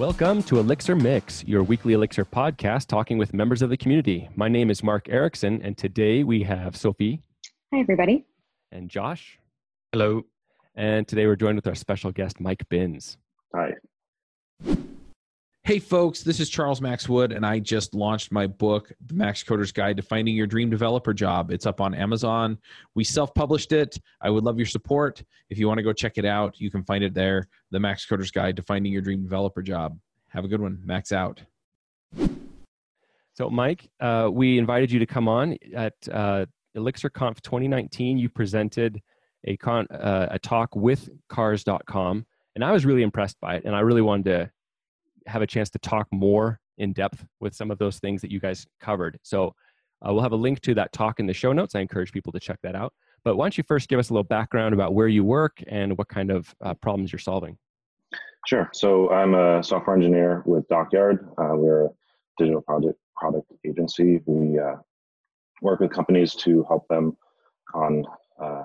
Welcome to Elixir Mix, your weekly Elixir podcast talking with members of the community. My name is Mark Ericksen, and today we have Sophie. Hi, everybody. And Josh. Hello. And today we're joined with our special guest, Mike Binns. Hi. Hey, folks, this is Charles Max Wood, and I just launched my book, The Max Coder's Guide to Finding Your Dream Developer Job. It's up on Amazon. We self published it. I would love your support. If you want to go check it out, you can find it there The Max Coder's Guide to Finding Your Dream Developer Job. Have a good one. Max out. So, Mike, uh, we invited you to come on at uh, ElixirConf 2019. You presented a, con- uh, a talk with cars.com, and I was really impressed by it, and I really wanted to have a chance to talk more in depth with some of those things that you guys covered. So uh, we'll have a link to that talk in the show notes. I encourage people to check that out. But why don't you first give us a little background about where you work and what kind of uh, problems you're solving? Sure. So I'm a software engineer with Dockyard. Uh, we're a digital project product agency. We uh, work with companies to help them on uh,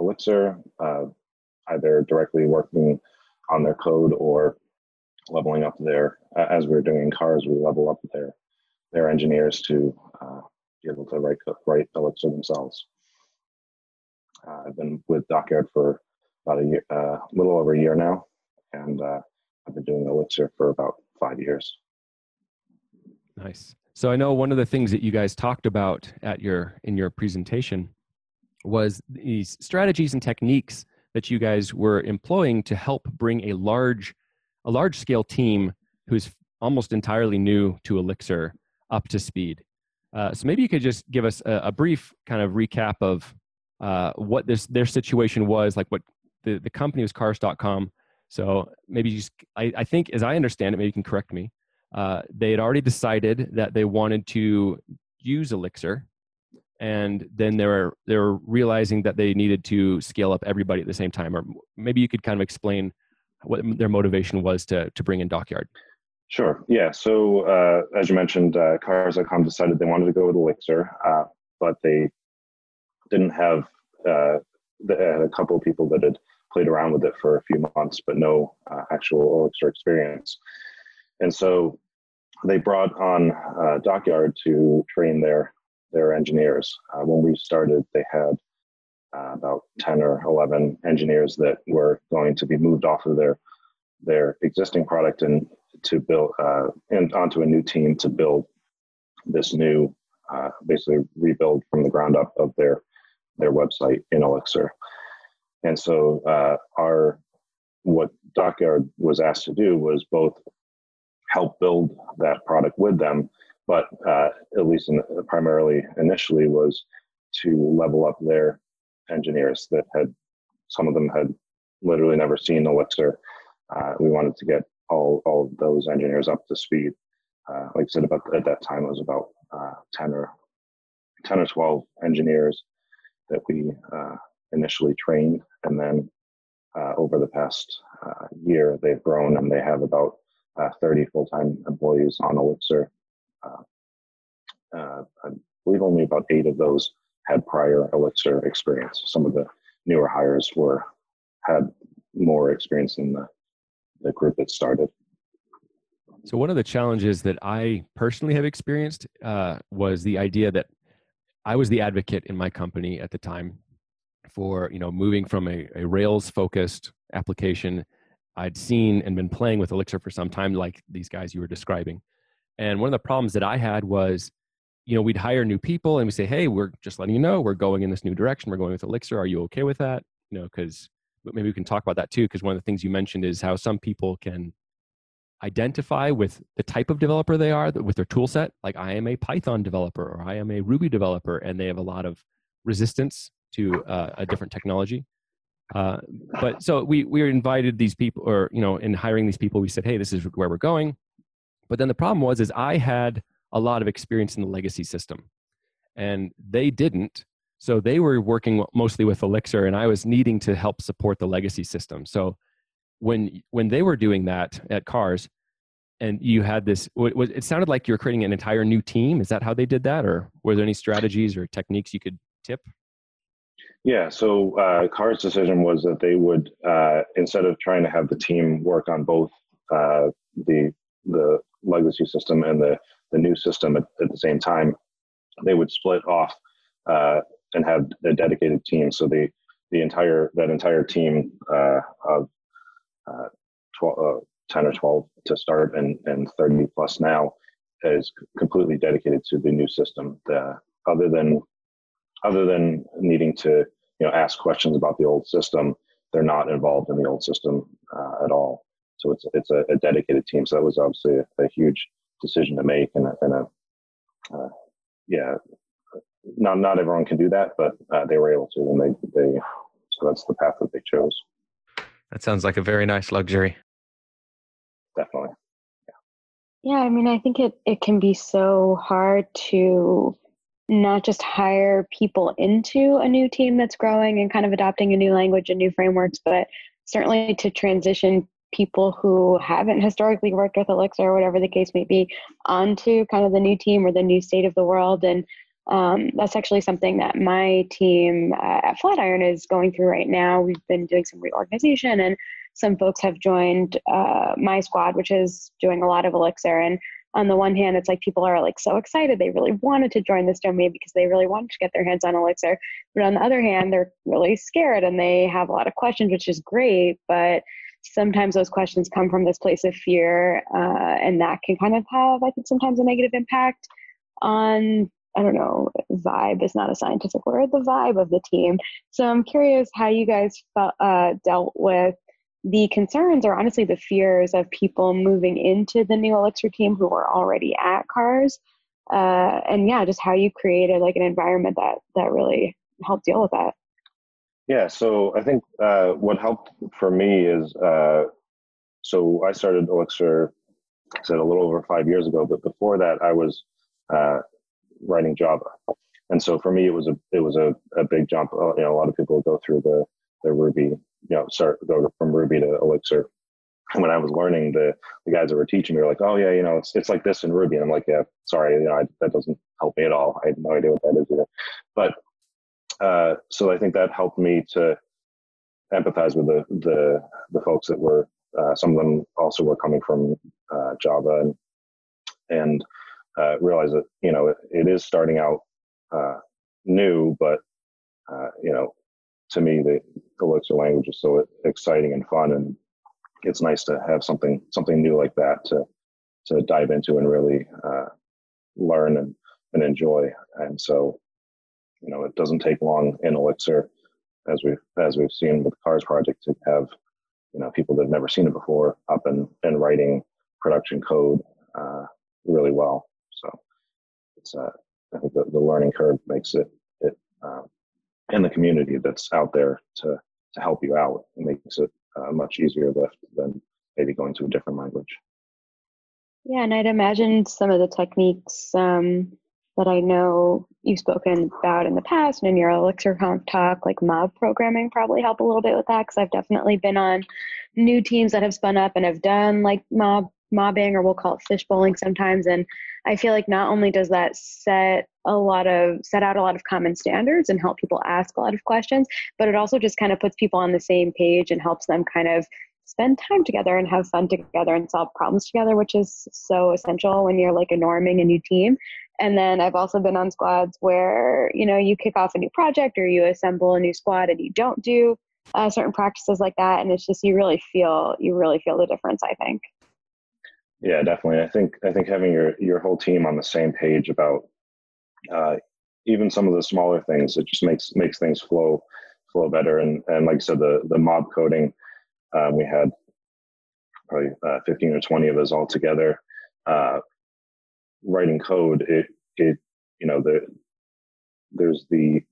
Elixir, uh, either directly working on their code or leveling up their as we're doing in cars we level up their their engineers to uh, be able to write write elixir themselves. Uh, i've been with dockyard for about a year a little over a year now and uh, i've been doing elixir for about five years. Nice. So i know one of the things that you guys talked about at your in your presentation was these strategies and techniques that you guys were employing to help bring a large a large scale team who's almost entirely new to Elixir up to speed. Uh, so maybe you could just give us a, a brief kind of recap of uh, what this their situation was, like what the, the company was cars.com. So maybe just, I, I think as I understand it, maybe you can correct me. Uh, they had already decided that they wanted to use Elixir, and then they were they were realizing that they needed to scale up everybody at the same time. Or maybe you could kind of explain what their motivation was to to bring in Dockyard. Sure. Yeah. So uh, as you mentioned, uh, Cars.com decided they wanted to go with Elixir, uh, but they didn't have. Uh, they had a couple of people that had played around with it for a few months, but no uh, actual Elixir experience. And so they brought on uh, Dockyard to train their their engineers. Uh, when we started, they had uh, about 10 or 11 engineers that were going to be moved off of their their existing product and to build uh, and onto a new team to build this new uh, basically rebuild from the ground up of their their website in Elixir. And so uh, our what Dockyard was asked to do was both help build that product with them, but uh, at least in, primarily initially was to level up their engineers that had some of them had literally never seen Elixir. Uh, we wanted to get all all of those engineers up to speed. Uh, like I said, about at that time it was about uh, ten or ten or twelve engineers that we uh, initially trained, and then uh, over the past year they've grown and they have about thirty full time employees on Elixir. I believe only about eight of those had prior Elixir experience. Some of the newer hires were had more experience in the, the group that started. So one of the challenges that I personally have experienced uh, was the idea that I was the advocate in my company at the time for you know moving from a, a Rails focused application. I'd seen and been playing with Elixir for some time, like these guys you were describing. And one of the problems that I had was you know, we'd hire new people and we say, hey, we're just letting you know we're going in this new direction. We're going with Elixir. Are you okay with that? You know, because maybe we can talk about that too. Because one of the things you mentioned is how some people can identify with the type of developer they are with their tool set. Like I am a Python developer or I am a Ruby developer, and they have a lot of resistance to uh, a different technology. Uh, but so we we invited these people, or you know, in hiring these people, we said, hey, this is where we're going. But then the problem was, is I had a lot of experience in the legacy system. And they didn't. So they were working mostly with Elixir, and I was needing to help support the legacy system. So when when they were doing that at Cars, and you had this, it sounded like you were creating an entire new team. Is that how they did that, or were there any strategies or techniques you could tip? Yeah. So uh, Cars' decision was that they would, uh, instead of trying to have the team work on both uh, the the legacy system and the the new system at, at the same time, they would split off uh, and have a dedicated team. So the the entire that entire team uh, of uh, 12, uh, 10 or 12 to start and, and 30 plus now is completely dedicated to the new system. The, other than other than needing to you know ask questions about the old system, they're not involved in the old system uh, at all. So it's it's a, a, dedicated team. So that was obviously a, a huge decision to make, and a, and a uh, yeah, not not everyone can do that, but uh, they were able to, and they they so that's the path that they chose. That sounds like a very nice luxury. Definitely. Yeah. yeah, I mean, I think it it can be so hard to not just hire people into a new team that's growing and kind of adopting a new language and new frameworks, but certainly to transition people who haven't historically worked with Elixir or whatever the case may be onto kind of the new team or the new state of the world. And um, that's actually something that my team uh, at Flatiron is going through right now. We've been doing some reorganization, and some folks have joined uh, my squad, which is doing a lot of Elixir. And on the one hand, it's like people are like so excited they really wanted to join this domain because they really wanted to get their hands on Elixir. But on the other hand, they're really scared and they have a lot of questions, which is great, but sometimes those questions come from this place of fear, uh, and that can kind of have, I think, sometimes a negative impact on I don't know, vibe is not a scientific word, the vibe of the team. So I'm curious how you guys felt, uh, dealt with the concerns or honestly the fears of people moving into the new Elixir team who were already at CARS. Uh, and yeah, just how you created like an environment that, that really helped deal with that. Yeah, so I think uh, what helped for me is uh, so I started Elixir, I said a little over five years ago, but before that, I was uh, writing Java. And so for me, it was a it was a, a big jump. Uh, you know, a lot of people go through the the Ruby, you know, start go from Ruby to Elixir. And when I was learning, the the guys that were teaching me were like, "Oh yeah, you know, it's it's like this in Ruby." And I'm like, "Yeah, sorry, you know, I, that doesn't help me at all. I had no idea what that is either." But uh, so I think that helped me to empathize with the the the folks that were uh, some of them also were coming from uh, Java and and uh, realize that you know it, it is starting out uh, new, but you know, to me the Elixir language is so exciting and fun, and it's nice to have something something new like that to to dive into and really learn and, and enjoy. And so, you know, it doesn't take long in Elixir, as we've as we've seen with the Cars project, to have you know people that have never seen it before up and and writing production code uh, really well. So it's uh, I think the, the learning curve makes it it um, and the community that's out there to to help you out makes it a much easier lift than maybe going to a different language. Yeah, and I'd imagine some of the techniques um, that I know you've spoken about in the past and in your ElixirConf talk, like mob programming, probably help a little bit with that because I've definitely been on new teams that have spun up and have done like mob mobbing or we'll call it fish bowling sometimes and i feel like not only does that set a lot of set out a lot of common standards and help people ask a lot of questions but it also just kind of puts people on the same page and helps them kind of spend time together and have fun together and solve problems together which is so essential when you're like a norming a new team and then i've also been on squads where you know you kick off a new project or you assemble a new squad and you don't do uh, certain practices like that and it's just you really feel you really feel the difference i think yeah, definitely. I think I think having your your whole team on the same page about uh, even some of the smaller things, it just makes makes things flow flow better. And and like I said, the the mob coding, uh, we had probably uh, fifteen or twenty of us all together uh, writing code. It it you know the there's the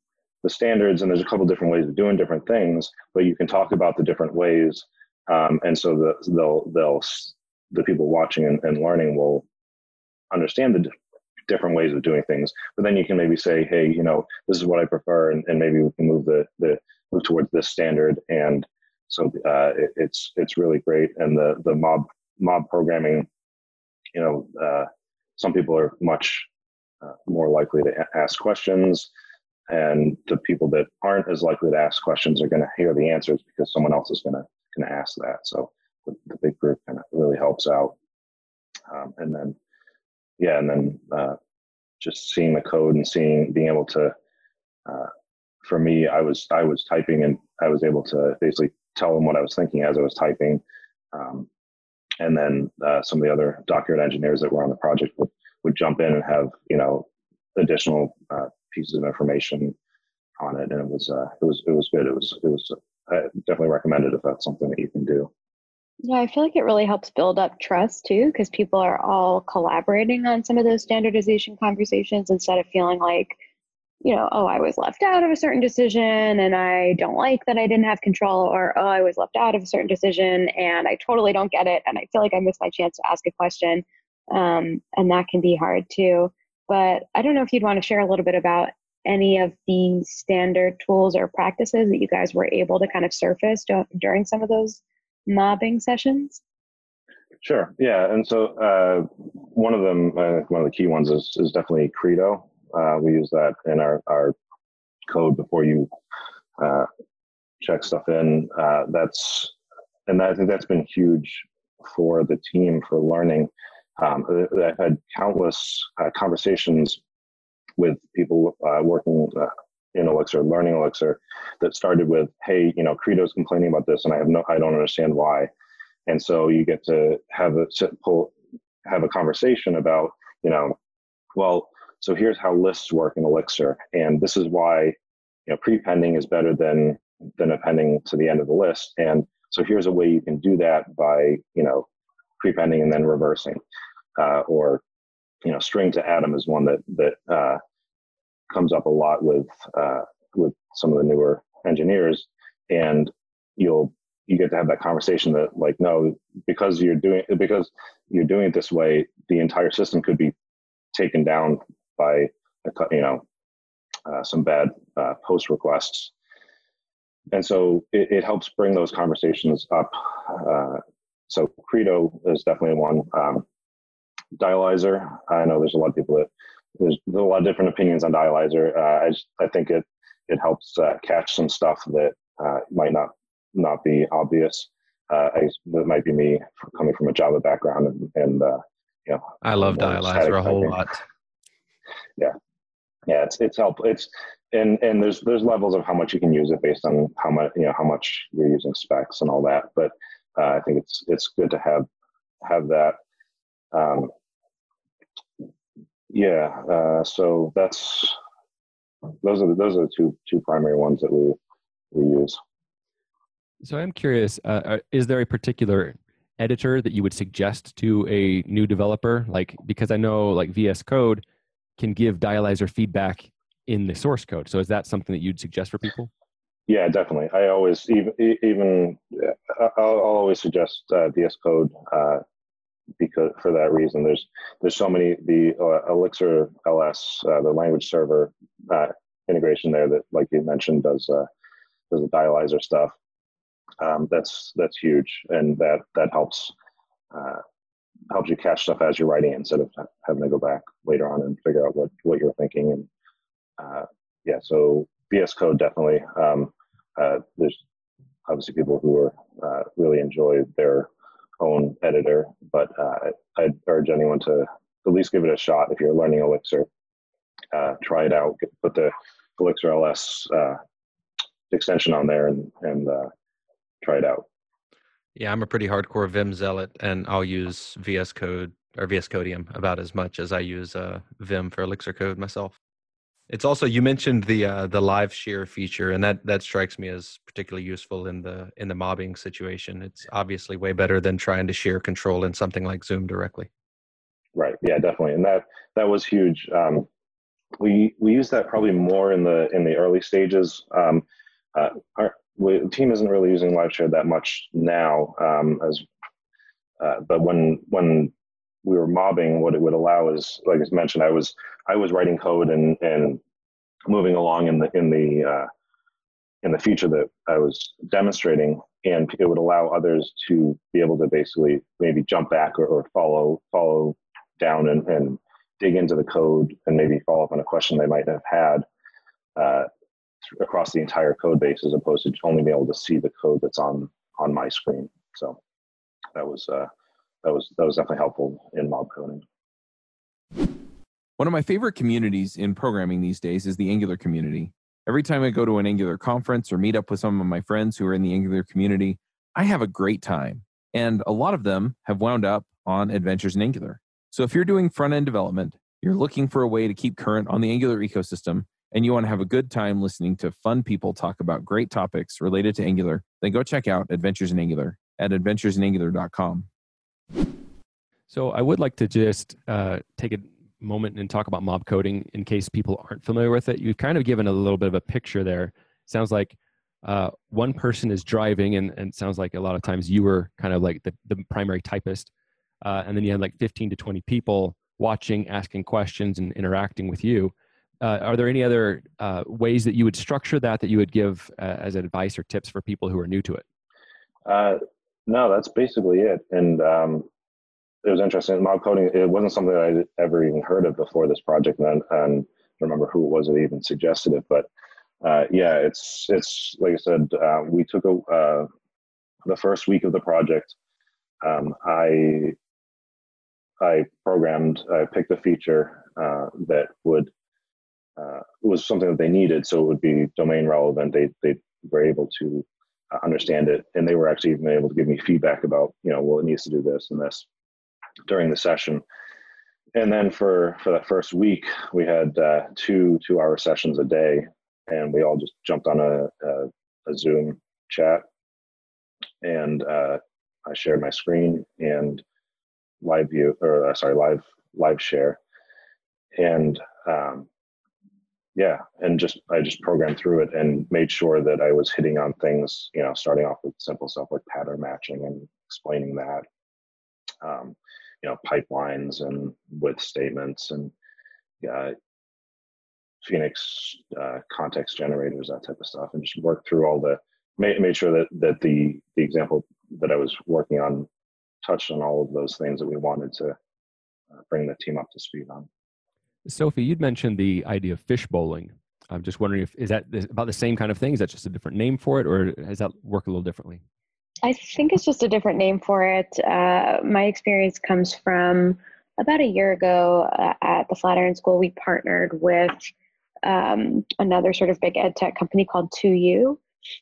the standards and there's a couple different ways of doing different things, but you can talk about the different ways. Um, and so the, they'll they'll the people watching and, and learning will understand the different ways of doing things. But then you can maybe say, hey, you know, this is what I prefer, and, and maybe we can move the the move towards this standard. And so uh, it, it's it's really great. And the the mob mob programming, you know, uh, some people are much uh, more likely to ask questions. And the people that aren't as likely to ask questions are going to hear the answers because someone else is going to going to ask that. So the, the big group kind of really helps out um, and then yeah, and then uh, just seeing the code and seeing being able to. Uh, for me, I was I was typing and I was able to basically tell them what I was thinking as I was typing. Um, and then uh, some of the other Dockyard engineers that were on the project would, would jump in and have you know additional uh, pieces of information on it, and it was uh, it was it was good. It was it was I definitely recommend it if that's something that you can do. Yeah, I feel like it really helps build up trust too, because people are all collaborating on some of those standardization conversations instead of feeling like you know, oh, I was left out of a certain decision and I don't like that I didn't have control, or oh, I was left out of a certain decision and I totally don't get it and I feel like I missed my chance to ask a question. Um, and that can be hard too. But I don't know if you'd want to share a little bit about any of the standard tools or practices that you guys were able to kind of surface during some of those mobbing sessions. Sure. Yeah. And so uh, one of them, uh, one of the key ones is, is definitely Credo. Uh, we use that in our, our code before you uh, check stuff in. Uh, that's and I think that's been huge for the team for learning. Um, I've had countless uh, conversations with people uh, working uh, in Elixir, learning Elixir, that started with, "Hey, you know, Credo's complaining about this, and I have no, I don't understand why." And so you get to have a pull, have a conversation about, you know, well, so here's how lists work in Elixir, and this is why you know prepending is better than than appending to the end of the list. And so here's a way you can do that by you know prepending and then reversing, uh, or you know string to atom is one that that uh, comes up a lot with uh, with some of the newer engineers, and you'll you get to have that conversation that like no because you're doing because you're doing it this way the entire system could be taken down by you know uh, some bad uh, post requests. And so it, it, helps bring those conversations up. Uh, so credo is definitely one um, dialyzer. I know there's a lot of people that there's, there's a lot of different opinions on dialyzer. Uh, I, just, I think it it helps uh, catch some stuff that uh, might not not be obvious. I, that might be me coming from a java background and, and you know i love dialyzer a whole lot yeah. Yeah it's it's helpful it's and and there's there's levels of how much you can use it based on how much you know how much you're using specs and all that but uh, i think it's it's good to have have that. Um, yeah uh, so that's those are the, those are the two two primary ones that we we use. So i'm curious uh is there a particular editor that you would suggest to a new developer? Like because i know like vs code can give dialyzer feedback in the source code. So is that something that you'd suggest for people? Yeah, definitely. I always even even I'll, I'll always suggest uh, Code uh, because for that reason. There's there's so many the uh, Elixir LS uh, the language server uh, integration there that like you mentioned does uh, does the dialyzer stuff. Um, that's that's huge, and that that helps helps you catch stuff as you're writing instead of having to go back later on and figure out what, what you're thinking. And uh, yeah, so VS Code definitely. Um, uh, there's obviously people who are uh, really enjoy their own editor, but uh, I'd urge anyone to at least give it a shot if you're learning Elixir. Uh, try it out. Put the Elixir LS uh, extension on there and and try it out. Yeah, I'm a pretty hardcore Vim zealot, and I'll use VS Code or VS Codium about as much as I use uh, Vim for Elixir Code myself. It's also you mentioned the uh, the live share feature, and that that strikes me as particularly useful in the in the mobbing situation. It's obviously way better than trying to share control in something like Zoom directly. Right. Yeah, definitely, and that that was huge. Um, we we use that probably more in the in the early stages. Um, uh, our, we, the team isn't really using live share that much now um, as uh, but when when we were mobbing what it would allow is like I mentioned I was I was writing code and and moving along in the in the uh, in the feature that I was demonstrating and it would allow others to be able to basically maybe jump back or, or follow follow down and, and dig into the code and maybe follow up on a question they might have had uh, across the entire code base as opposed to only being able to see the code that's on on my screen. So that was uh, that was that was definitely helpful in mob coding. One of my favorite communities in programming these days is the Angular community. Every time I go to an Angular conference or meet up with some of my friends who are in the Angular community, I have a great time. And a lot of them have wound up on Adventures in Angular. So if you're doing front end development, you're looking for a way to keep current on the Angular ecosystem, and you want to have a good time listening to fun people talk about great topics related to Angular, then go check out Adventures in Angular at adventuresinangular.com. So I would like to just uh, take a moment and talk about mob coding in case people aren't familiar with it. You've kind of given a little bit of a picture there. Sounds like uh, one person is driving, and, and sounds like a lot of times you were kind of like the, the primary typist. Uh, and then you had like 15 to 20 people watching, asking questions, and interacting with you. Uh, are there any other uh, ways that you would structure that that you would give uh, as advice or tips for people who are new to it? Uh, no, that's basically it. And um, it was interesting. Mob coding, it wasn't something that I ever even heard of before this project. And, and remember who it was that even suggested it. But uh, yeah, it's, it's like I said, uh, we took a, the first week of the project. Um, I, I programmed, I picked a feature that would, uh, was something that they needed. So it would be domain relevant. They, they were able to understand it. And they were actually even able to give me feedback about, you know, well, it needs to do this and this during the session. And then for for that first week, we had uh, two two hour sessions a day, and we all just jumped on a a, a Zoom chat, and uh, I shared my screen and live view or uh, sorry live live share, and um, yeah, and just I just programmed through it and made sure that I was hitting on things, you know, starting off with simple stuff like pattern matching and explaining that. Um, you know pipelines and with statements and uh, Phoenix uh, context generators, that type of stuff, and just work through all the made, made sure that that the the example that I was working on touched on all of those things that we wanted to uh, bring the team up to speed on. Sophie, you'd mentioned the idea of fish bowling. I'm just wondering if is that about the same kind of thing? Is that just a different name for it, or does that work a little differently? I think it's just a different name for it. Uh, my experience comes from about a year ago uh, at the Flatiron School. We partnered with um, another sort of big ed tech company called 2U.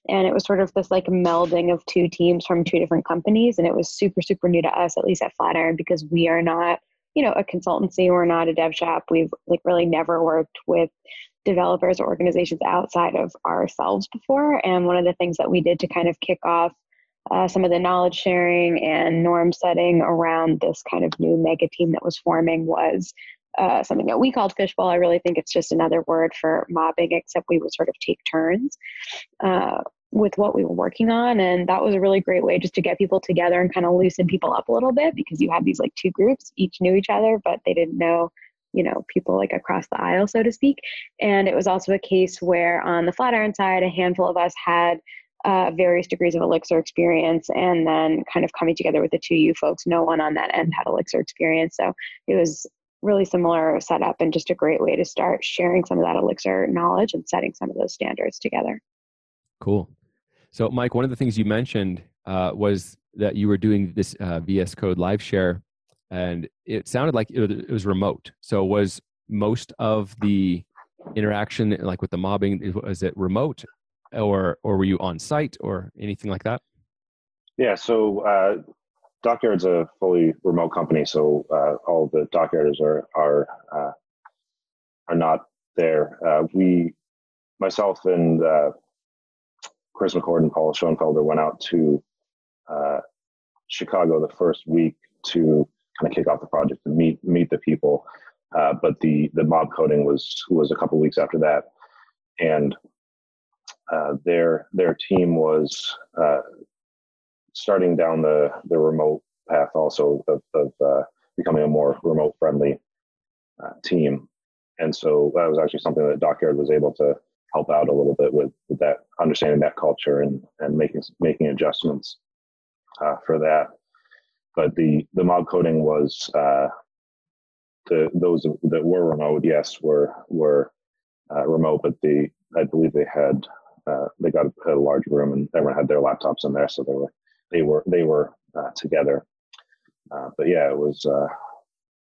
And it was sort of this like melding of two teams from two different companies. And it was super, super new to us, at least at Flatiron, because we are not, you know, a consultancy. We're not a dev shop. We've like really never worked with developers or organizations outside of ourselves before. And one of the things that we did to kind of kick off uh, some of the knowledge sharing and norm setting around this kind of new mega team that was forming was uh, something that we called fishbowl. I really think it's just another word for mobbing, except we would sort of take turns uh, with what we were working on. And that was a really great way just to get people together and kind of loosen people up a little bit because you had these like two groups, each knew each other, but they didn't know you know people like across the aisle so to speak and it was also a case where on the flatiron side a handful of us had uh, various degrees of Elixir experience, and then kind of coming together with the 2U folks. No one on that end had Elixir experience, so it was really similar setup and just a great way to start sharing some of that Elixir knowledge and setting some of those standards together. Cool. So, Mike, one of the things you mentioned uh, was that you were doing this uh, VS Code live share, and it sounded like it was remote. So, was most of the interaction, like with the mobbing, was it remote? or or were you on site or anything like that? Yeah, so uh, Dockyard's a fully remote company, so uh, all the Dockyarders are are uh, are not there. Uh, we, myself and Chris McCord and Paul Schoenfelder went out to uh, Chicago the first week to kind of kick off the project and meet meet the people. Uh, but the the mob coding was was a couple weeks after that, and uh, their their team was uh, starting down the the remote path also of, of uh, becoming a more remote friendly uh, team, and so that was actually something that Dockyard was able to help out a little bit with, with that understanding that culture and and making making adjustments uh, for that. But the the mob coding was the those that were remote, yes, were were remote, but the I believe they had uh, they got a, a, large room and everyone had their laptops in there, so they were they were they were uh, together. Uh, but yeah, it was. Uh,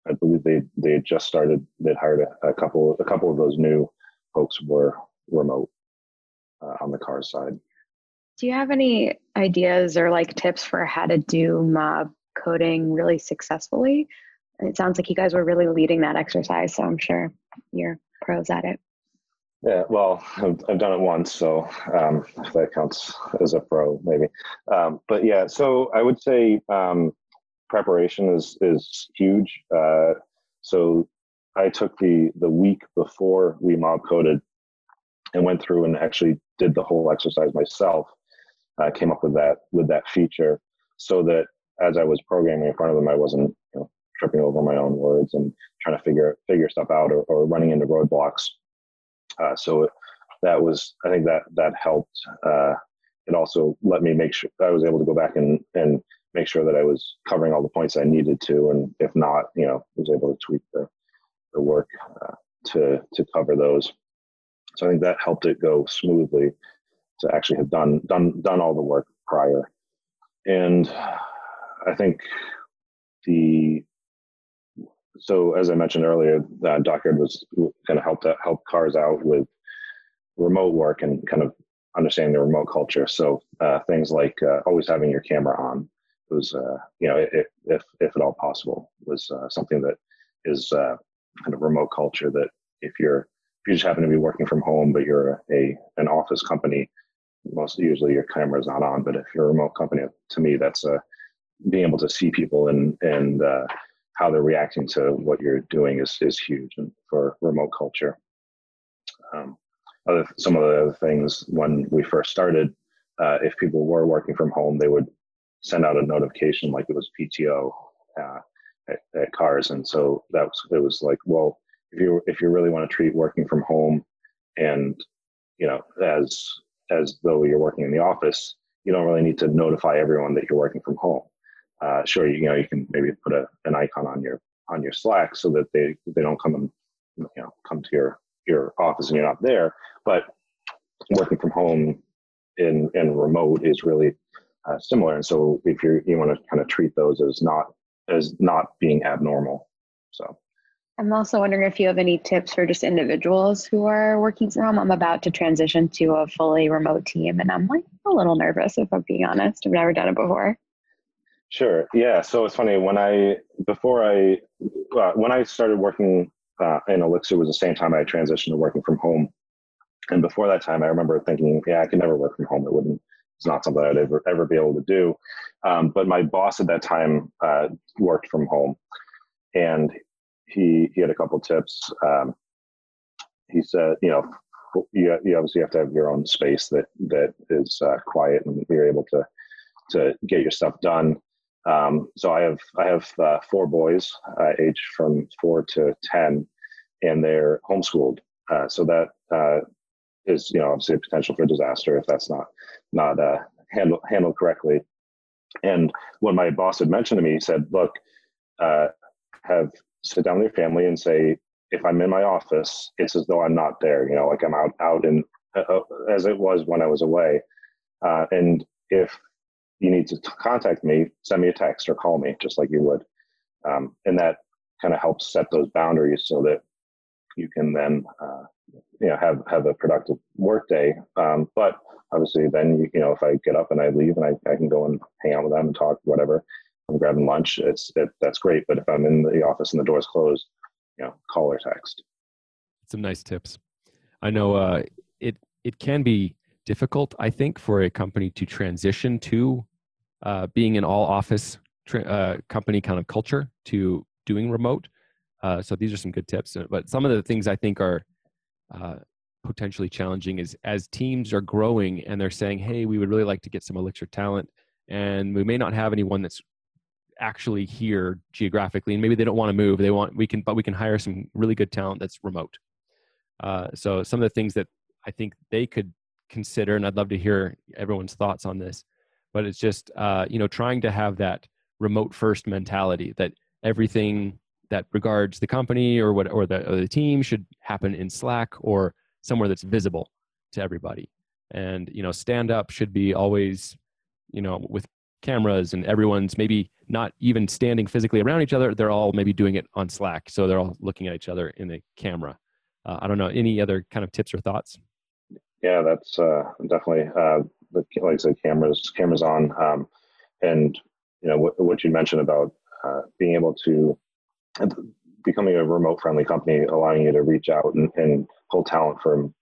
I believe they they had just started. They'd hired a, a couple a couple of those new folks were remote uh, on the car side. Do you have any ideas or like tips for how to do mob coding really successfully? It sounds like you guys were really leading that exercise, so I'm sure you're pros at it. Yeah, well, I've, I've done it once, so um, if that counts as a pro, maybe. Um, but yeah, so I would say um, preparation is is huge. Uh, so I took the the week before we mob coded and went through and actually did the whole exercise myself. I came up with that with that feature so that as I was programming in front of them, I wasn't you know, tripping over my own words and trying to figure figure stuff out or, or running into roadblocks. Uh, so that was, I think that that helped. Uh, it also let me make sure I was able to go back and and make sure that I was covering all the points I needed to, and if not, you know, was able to tweak the the work uh, to to cover those. So I think that helped it go smoothly to actually have done done done all the work prior. And I think the so as I mentioned earlier, uh, Dockyard was kind of helped help cars out with remote work and kind of understanding the remote culture. So uh, things like uh, always having your camera on was, uh, you know, if, if if at all possible, was uh, something that is uh, kind of remote culture. That if you're you just happen to be working from home, but you're a an office company, most usually your camera's not on. But if you're a remote company, to me, that's a being able to see people and and uh, how they're reacting to what you're doing is is huge and for remote culture. Um, other some of the other things when we first started, uh, if people were working from home, they would send out a notification like it was PTO uh, at, at, cars, and so that was it was like, well, if you if you really want to treat working from home and you know as as though you're working in the office, you don't really need to notify everyone that you're working from home. Uh, sure, you, you know you can maybe put a, an icon on your on your Slack so that they they don't come and you know come to your your office and you're not there. But working from home in in remote is really uh, similar. And so if you you want to kind of treat those as not as not being abnormal. So I'm also wondering if you have any tips for just individuals who are working from home. I'm about to transition to a fully remote team and I'm like a little nervous if I'm being honest. I've never done it before. Sure. Yeah. So it's funny when I before I uh, when I started working uh, in Elixir was the same time I transitioned to working from home. And before that time, I remember thinking, yeah, I could never work from home. It wouldn't. It's not something I'd ever ever be able to do. Um, but my boss at that time uh, worked from home, and he he had a couple tips. Um, he said, you know, you, you obviously have to have your own space that that is uh, quiet and you're able to to get your stuff done. Um, so I have I have uh, four boys, uh, aged from four to ten, and they're homeschooled. Uh, so that uh, is you know obviously a potential for disaster if that's not not uh, handled handled correctly. And when my boss had mentioned to me, he said, "Look, have sit down with your family and say if I'm in my office, it's as though I'm not there. You know, like I'm out out in as it was when I was away. and if you need to contact me, send me a text or call me, just like you would. Um, and that kind of helps set those boundaries so that you can then, uh, you know, have, have a productive work day. Um, but obviously then, you, you know, if I get up and I leave and I, I can go and hang out with them and talk, whatever, I'm grabbing lunch, it's, it, that's great. But if I'm in the office and the door's closed, you know, call or text. Some nice tips. I know uh, it, it can be difficult, I think, for a company to transition to uh, being an all office tra- uh, company kind of culture to doing remote. Uh, so these are some good tips. Uh, but some of the things I think are uh, potentially challenging is as teams are growing and they're saying, "Hey, we would really like to get some Elixir talent, and we may not have anyone that's actually here geographically, and maybe they don't want to move. They want we can, but we can hire some really good talent that's remote." Uh, so some of the things that I think they could consider, and I'd love to hear everyone's thoughts on this, but it's just uh, you know trying to have that remote first mentality that everything that regards the company or what or the, or the team should happen in slack or somewhere that's visible to everybody and you know stand up should be always you know with cameras and everyone's maybe not even standing physically around each other. They're all maybe doing it on Slack, so they're all looking at each other in the camera. Uh, I don't know any other kind of tips or thoughts. Yeah, that's uh, definitely uh, the like I said, cameras cameras on, um, and you know what, what you mentioned about uh, being able to becoming a remote friendly company, allowing you to reach out and, and pull talent from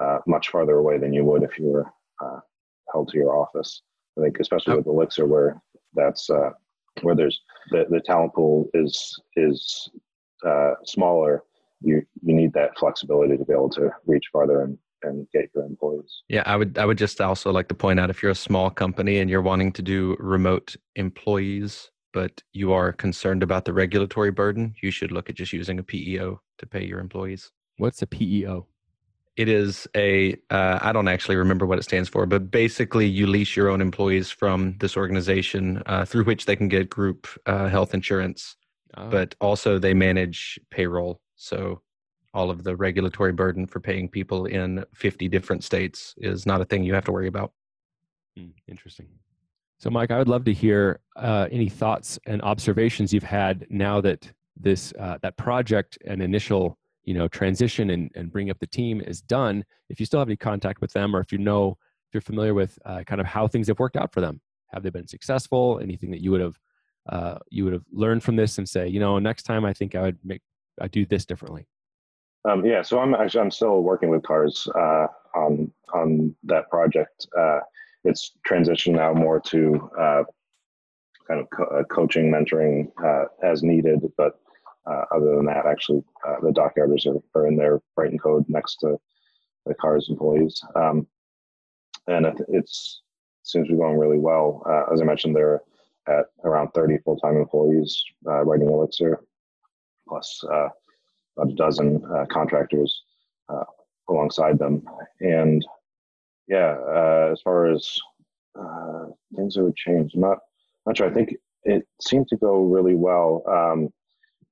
uh, much farther away than you would if you were uh, held to your office. I think, especially with Elixir, where that's uh, where there's the, the talent pool is is uh, smaller. You you need that flexibility to be able to reach farther and and get your employees. Yeah, I would I would just also like to point out if you're a small company and you're wanting to do remote employees, but you are concerned about the regulatory burden, you should look at just using a PEO to pay your employees. What's a PEO? It is a uh, I don't actually remember what it stands for, but basically you lease your own employees from this organization uh, through which they can get group uh, health insurance, oh. but also they manage payroll. So all of the regulatory burden for paying people in 50 different states is not a thing you have to worry about. Hmm, interesting. So, Mike, I would love to hear uh, any thoughts and observations you've had now that this uh, that project and initial you know transition and, and bring up the team is done. If you still have any contact with them, or if you know if you're familiar with uh, kind of how things have worked out for them, have they been successful? Anything that you would have uh, you would have learned from this and say, you know, next time I think I would make I do this differently. Um, yeah, so I'm actually I'm still working with Cars uh, on on that project. Uh, it's transitioned now more to uh, kind of co- uh, coaching, mentoring as needed. But uh, other than that, actually, the dockyarders are, are in there writing code next to the Cars employees, um, and it, it's seems to be going really well. as I mentioned, they're at around 30 full-time employees writing Elixir, plus about a dozen uh, contractors uh, alongside them. And yeah, uh, as far as uh, things that would change, I'm not not sure. I think it seemed to go really well. Um,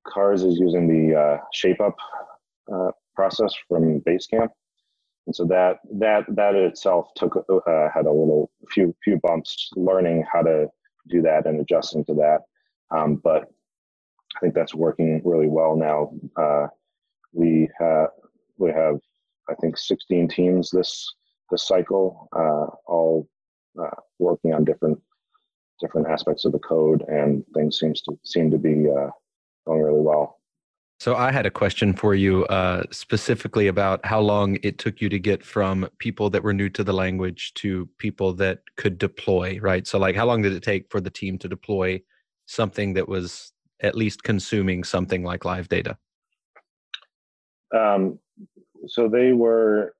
Cars is using the uh, shape up uh, process from Basecamp. And so that that that itself took had a little few few bumps learning how to do that and adjusting to that. Um, but I think that's working really well now. Uh, we have we have I think 16 teams this this cycle, uh, all uh, working on different different aspects of the code, and things seems to seem to be uh, going really well. So I had a question for you uh, specifically about how long it took you to get from people that were new to the language to people that could deploy, right? So like how long did it take for the team to deploy something that was at least consuming something like live data? Um, so they were.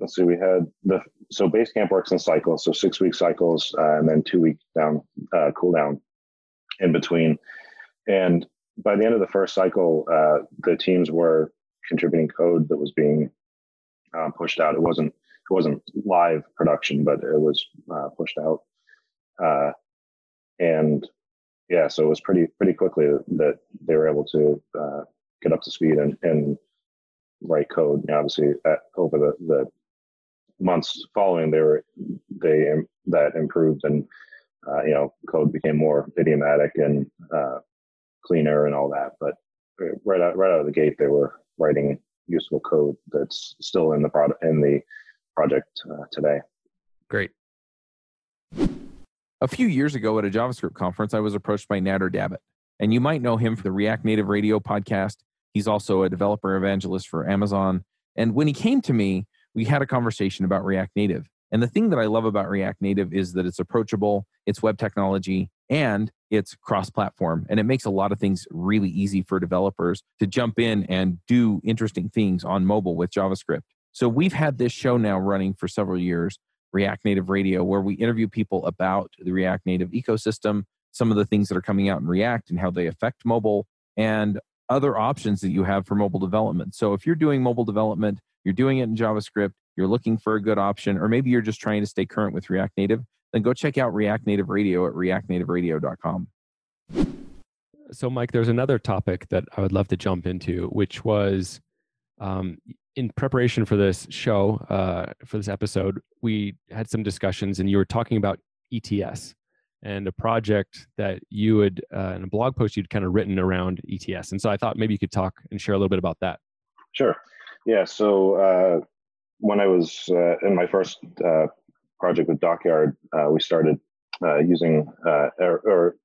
Let's see. We had the so Basecamp works in cycles, so six week cycles, uh, and then two week down uh, cool down in between. And by the end of the first cycle, uh, the teams were contributing code that was being uh, pushed out. It wasn't it wasn't live production, but it was uh, pushed out. Uh, and yeah, so it was pretty pretty quickly that they were able to uh, get up to speed and, and write code. And obviously, at, over the, the months following, they were they that improved and uh, you know code became more idiomatic and uh, cleaner and all that. But right out right out of the gate, they were writing useful code that's still in the product in the project uh, today. Great. A few years ago at a JavaScript conference, I was approached by Nader Dabit, and you might know him for the React Native Radio podcast He's also a developer evangelist for Amazon. And when he came to me, we had a conversation about React Native. And the thing that I love about React Native is that it's approachable, it's web technology, and it's cross platform. And it makes a lot of things really easy for developers to jump in and do interesting things on mobile with JavaScript. So we've had this show now running for several years, React Native Radio, where we interview people about the React Native ecosystem, some of the things that are coming out in React and how they affect mobile. And other options that you have for mobile development. So if you're doing mobile development, you're doing it in JavaScript, you're looking for a good option, or maybe you're just trying to stay current with React Native, then go check out React Native Radio at reactnativeradio.com. So, Mike, there's another topic that I would love to jump into, which was um, in preparation for this show, uh, for this episode, we had some discussions, and you were talking about ETS. and a project that you had uh, in a blog post you'd kind of written around ETS. And so I thought maybe you could talk and share a little bit about that. Sure. Yeah. So uh, when I was uh, in my first uh, project with Dockyard, uh, we started uh, using or, or,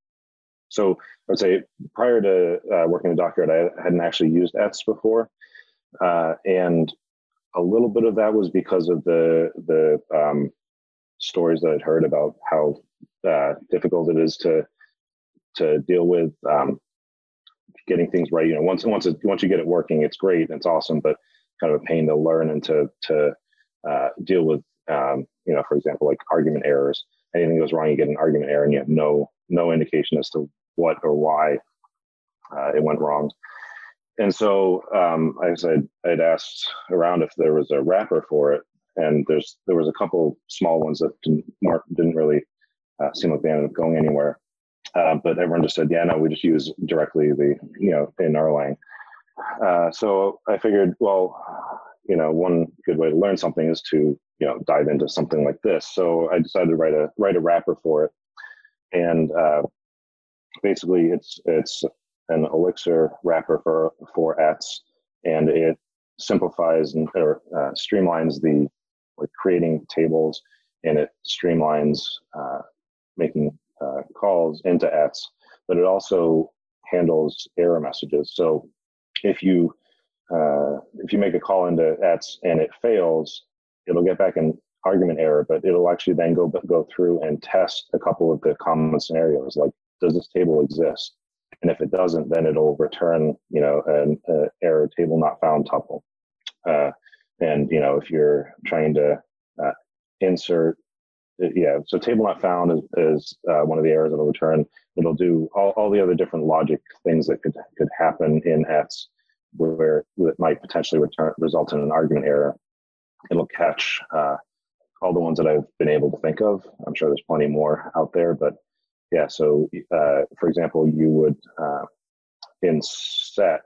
so I would say prior to working at Dockyard, I hadn't actually used ETS before, and a little bit of that was because of the the um, stories that I'd heard about how uh, difficult it is to to deal with um, getting things right. You know, once once it, once you get it working, it's great, it's awesome, but kind of a pain to learn and to to uh, deal with. Um, you know, for example, like argument errors. Anything goes wrong, you get an argument error, and you have no no indication as to what or why uh, it went wrong. And so um, I said I'd asked around if there was a wrapper for it, and there's there was a couple small ones that didn't didn't really uh, seem like they ended up going anywhere. Uh, but everyone just said, yeah, no, we just use directly the you know in Erlang. Uh, so I figured, well, you know, one good way to learn something is to you know dive into something like this. So I decided to write a write a wrapper for it, and uh, basically it's it's an Elixir wrapper for for ETS, and it simplifies and or uh, streamlines the like creating tables, and it streamlines uh, making uh, calls into ETS, but it also handles error messages. So if you uh, if you make a call into ETS and it fails, it'll get back an argument error, but it'll actually then go go through and test a couple of the common scenarios, like does this table exist? And if it doesn't, then it'll return, you know, an error table not found tuple. Uh, and you know, if you're trying to uh, insert, uh, yeah, so table not found is, is uh, one of the errors it'll return. It'll do all, all the other different logic things that could could happen in ETS where it might potentially return result in an argument error. It'll catch uh, all the ones that I've been able to think of. I'm sure there's plenty more out there, but yeah. So, uh, for example, you would uh, in set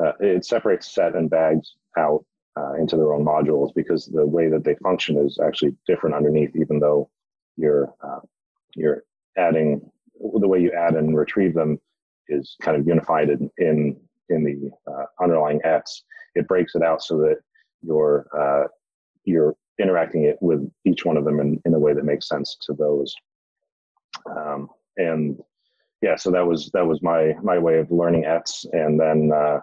uh, it separates set and bags out uh, into their own modules because the way that they function is actually different underneath, even though you're uh, you're adding the way you add and retrieve them is kind of unified in in, in the underlying ETS. It breaks it out so that you're uh, you're interacting it with each one of them in, in a way that makes sense to those. Um, and yeah, so that was that was my my way of learning ETS, and then uh,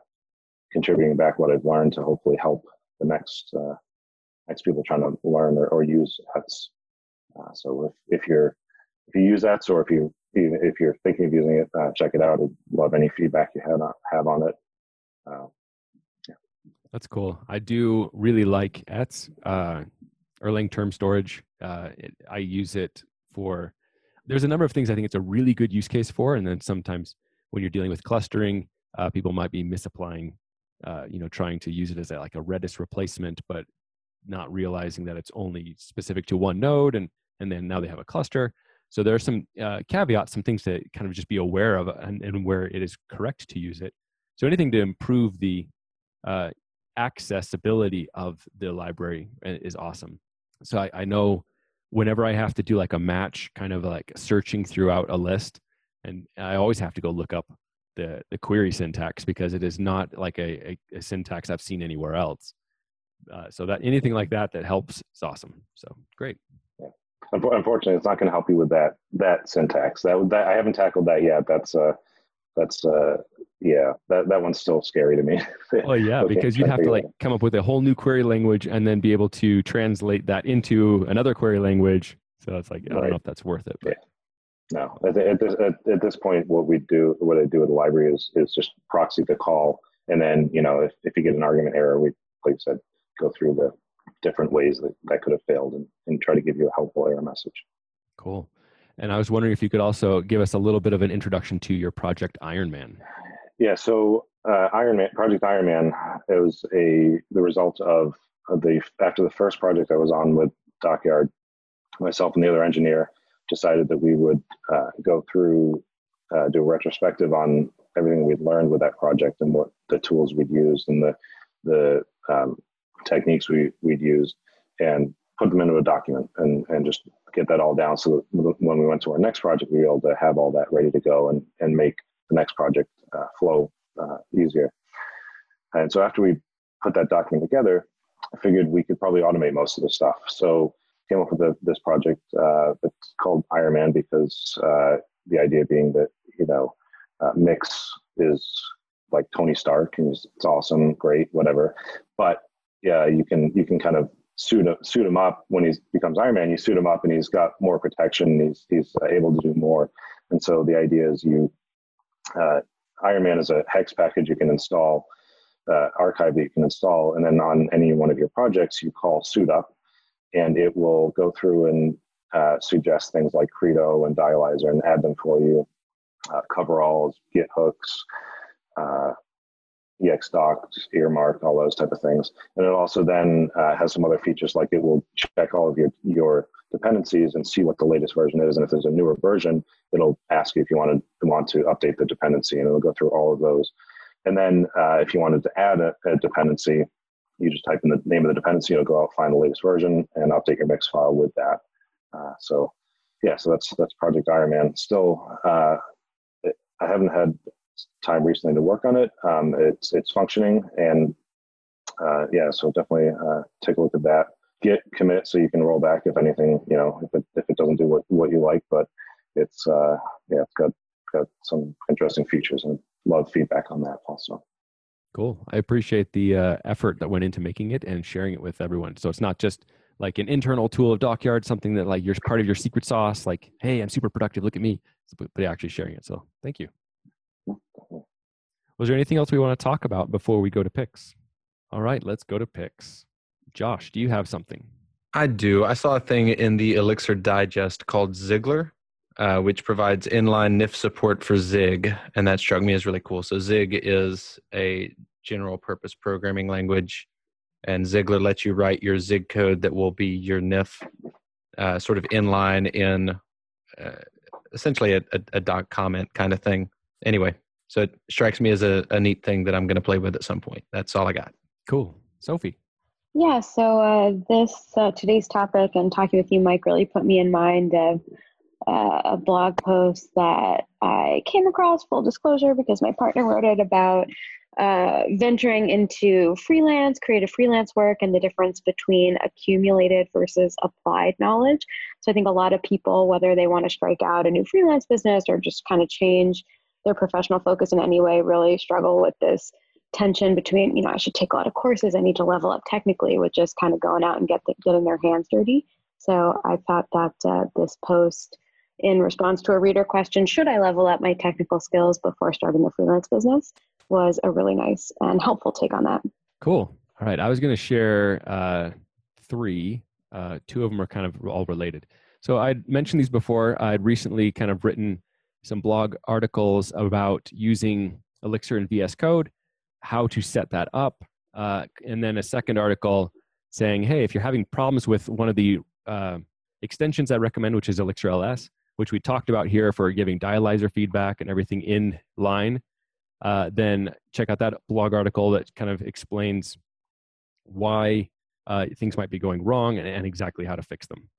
contributing back what I've learned to hopefully help the next uh, next people trying to learn or, or use ETS. Uh, so if, if you're if you use ETS or if you if you're thinking of using it, uh, check it out. I'd love any feedback you have on, have on it. That's cool. I do really like ETS, uh, Erlang term storage. Uh, it, I use it for. There's a number of things I think it's a really good use case for, and then sometimes when you're dealing with clustering, uh, people might be misapplying uh, you know, trying to use it as a, like a Redis replacement, but not realizing that it's only specific to one node, and and then now they have a cluster. So there are some uh, caveats, some things to kind of just be aware of, and, and, where it is correct to use it. So anything to improve the uh, accessibility of the library uh, is awesome. So I, I know whenever I have to do like a match, kind of like searching throughout a list, and I always have to go look up the the query syntax because it is not like a, a, a syntax I've seen anywhere else. Uh, so that anything like that that helps is awesome. So great. Yeah. Unfortunately, it's not going to help you with that that syntax. That that I haven't tackled that yet. That's uh that's uh yeah that that one's still scary to me. well, yeah, okay, because you'd have to like come up with a whole new query language and then be able to translate that into another query language. So it's like I don't know if that's worth it. But. Yeah no. At, at, this, at, at, this point, what we do, what I do with the library is is just proxy the call, and then you know if, if you get an argument error, we like I said, go through the different ways that that could have failed and, and try to give you a helpful error message. Cool. And I was wondering if you could also give us a little bit of an introduction to your project Ironman. Yeah. So uh, Ironman, Project Ironman, it was a the result of, the after the first project I was on with Dockyard, myself and the other engineer decided that we would uh, go through, uh, do a retrospective on everything we'd learned with that project and what the tools we'd used and the the um, techniques we we'd used, and put them into a document and, and just get that all down so that when we went to our next project, we were able to have all that ready to go and, and make the next project uh, flow uh, easier. And so after we put that document together, I figured we could probably automate most of the stuff. So came up with the, this project uh, that's called Ironman because uh, the idea being that you know uh, Mix is like Tony Stark and it's awesome, great, whatever. But yeah, you can you can kind of suit suit him up when he becomes Iron Man. You suit him up and he's got more protection. He's he's able to do more. And so the idea is you uh, Iron Man is a hex package you can install, uh, archive that you can install, and then on any one of your projects you call suit up, and it will go through and uh, suggest things like Credo and Dialyzer and add them for you. Uh, coveralls, git hooks, uh, exdoc, earmark, all those type of things. And it also then uh, has some other features like it will check all of your your dependencies and see what the latest version is. And if there's a newer version, it'll ask you if you want to want to update the dependency, and it'll go through all of those. And then uh, if you wanted to add a, a, dependency, you just type in the name of the dependency, it'll go out find the latest version and update your mix file with that. Uh, so yeah, so that's that's Project Ironman. Still, uh, I haven't had time recently to work on it. Um, it's it's functioning, and uh, yeah, so definitely uh, take a look at that. Git commit so you can roll back if anything, you know, if it if it doesn't do what, what you like. But it's uh, yeah, it's got got some interesting features, and love feedback on that also. Cool. I appreciate the uh, effort that went into making it and sharing it with everyone. So it's not just like an internal tool of Dockyard, something that like you're part of your secret sauce. Like, hey, I'm super productive. Look at me. But, but actually sharing it. So thank you. Was there anything else we want to talk about before we go to picks? All right, let's go to picks. Josh, do you have something? I do. I saw a thing in the Elixir Digest called Zigler, uh, which provides inline NIF support for Zig, and that struck me as really cool. So Zig is a general purpose programming language, and Zigler lets you write your Zig code that will be your NIF, uh, sort of inline in uh, essentially a, a, a doc comment kind of thing. Anyway, so it strikes me as a, a neat thing that I'm going to play with at some point. That's all I got. Cool. Sophie. Yeah, so uh, this uh, today's topic and talking with you, Mike, really put me in mind of uh, a blog post that I came across. Full disclosure, because my partner wrote it about uh, venturing into freelance, creative freelance work, and the difference between accumulated versus applied knowledge. So I think a lot of people, whether they want to strike out a new freelance business or just kind of change their professional focus in any way really struggle with this tension between you know i should take a lot of courses i need to level up technically with just kind of going out and get the, getting their hands dirty. So i thought that uh, this post in response to a reader question should i level up my technical skills before starting a freelance business? was a really nice and helpful take on that. Cool. All right. I was going to share uh, three uh, two of them are kind of all related. So i mentioned these before. I'd recently kind of written some blog articles about using Elixir and VS Code, how to set that up, uh, and then a second article saying, hey, if you're having problems with one of the uh, extensions I recommend, which is Elixir LS, which we talked about here for giving dialyzer feedback and everything in line, uh, then check out that blog article that kind of explains why uh, things might be going wrong and, and exactly how to fix them.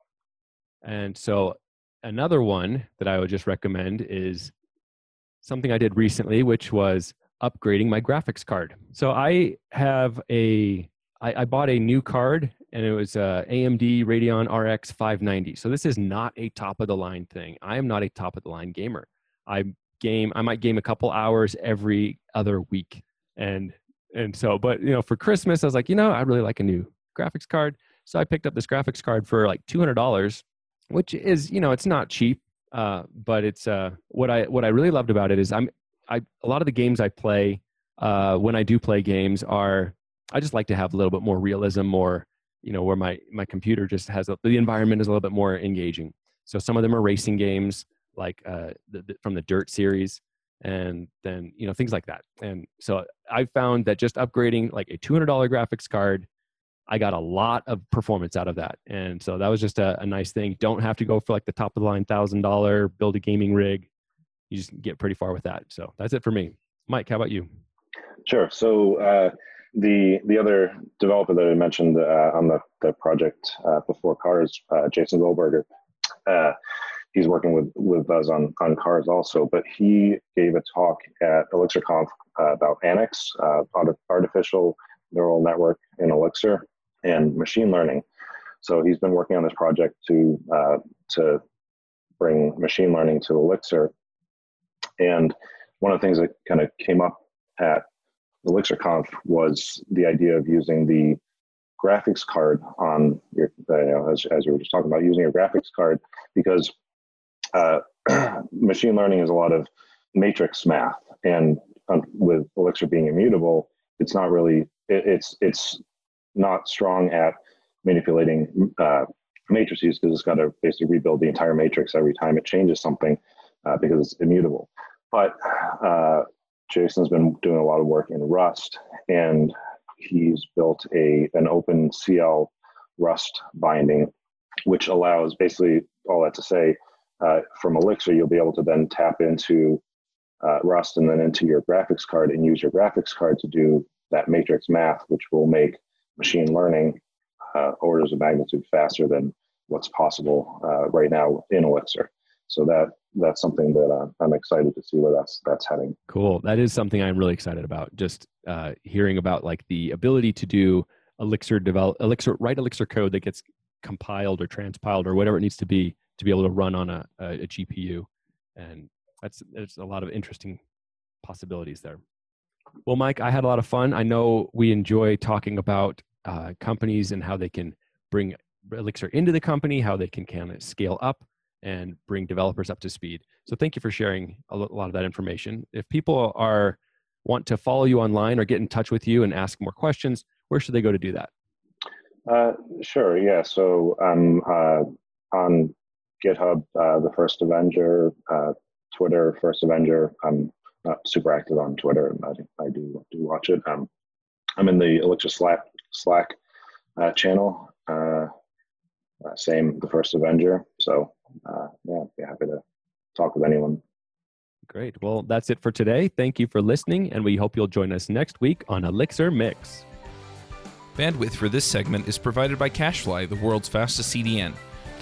And so another one that I would just recommend is something I did recently, which was upgrading my graphics card. So I have a I, I bought a new card and it was uh, a AMD Radeon RX 590. So this is not a top of the line thing. I am not a top of the line gamer. I game I might game a couple hours every other week. And and so but you know for Christmas I was like, you know, I really like a new graphics card. So I picked up this graphics card for like $200 which is you know it's not cheap, uh, but it's uh, what I what I really loved about it is I'm I a lot of the games I play uh, when I do play games are I just like to have a little bit more realism, more you know where my my computer just has a, the environment is a little bit more engaging. So some of them are racing games like uh, the, the, from the Dirt series, and then you know things like that. And so I found that just upgrading like a two hundred dollar graphics card I got a lot of performance out of that. And so that was just a, a nice thing. Don't have to go for like the top of the line thousand dollar build a gaming rig. You just get pretty far with that. So that's it for me. Mike, how about you? Sure. So uh, the the other developer that I mentioned uh, on the, the project uh, before Cars, uh, Jason Goldberger, uh, he's working with with us on on Cars also. But he gave a talk at ElixirConf uh, about Annex, uh, artificial neural network in Elixir, and machine learning. So he's been working on this project to to bring machine learning to Elixir. And one of the things that kind of came up at ElixirConf was the idea of using the graphics card on your, you know, as, as we were just talking about, using a graphics card because uh, machine learning is a lot of matrix math, and um, with Elixir being immutable, it's not really it, it's it's not strong at manipulating uh, matrices because it's got to basically rebuild the entire matrix every time it changes something uh, because it's immutable. But uh, Jason's been doing a lot of work in Rust, and he's built a an OpenCL Rust binding, which allows basically all that to say uh, from Elixir, you'll be able to then tap into uh, Rust and then into your graphics card and use your graphics card to do that matrix math, which will make machine learning uh, orders of magnitude faster than what's possible uh, right now in Elixir. So that that's something that uh, I'm excited to see where that's that's heading. Cool. That is something I'm really excited about. Just uh, hearing about like the ability to do Elixir develop Elixir write Elixir code that gets compiled or transpiled or whatever it needs to be to be able to run on a, a, a GPU, and that's there's a lot of interesting possibilities there. Well, Mike, I had a lot of fun. I know we enjoy talking about uh, companies and how they can bring Elixir into the company, how they can kind of scale up and bring developers up to speed. So thank you for sharing a lot of that information. If people are want to follow you online or get in touch with you and ask more questions, where should they go to do that? Uh, sure. Yeah. So I'm uh, on GitHub, uh, the First Avenger, uh, Twitter, First Avenger. I'm not super active on Twitter, I, I do do watch it. Um, I'm in the Elixir Slack Slack uh, channel. Uh, same, the First Avenger. So uh, yeah, be happy to talk with anyone. Great. Well, that's it for today. Thank you for listening, and we hope you'll join us next week on Elixir Mix. Bandwidth for this segment is provided by CacheFly, the world's fastest CDN.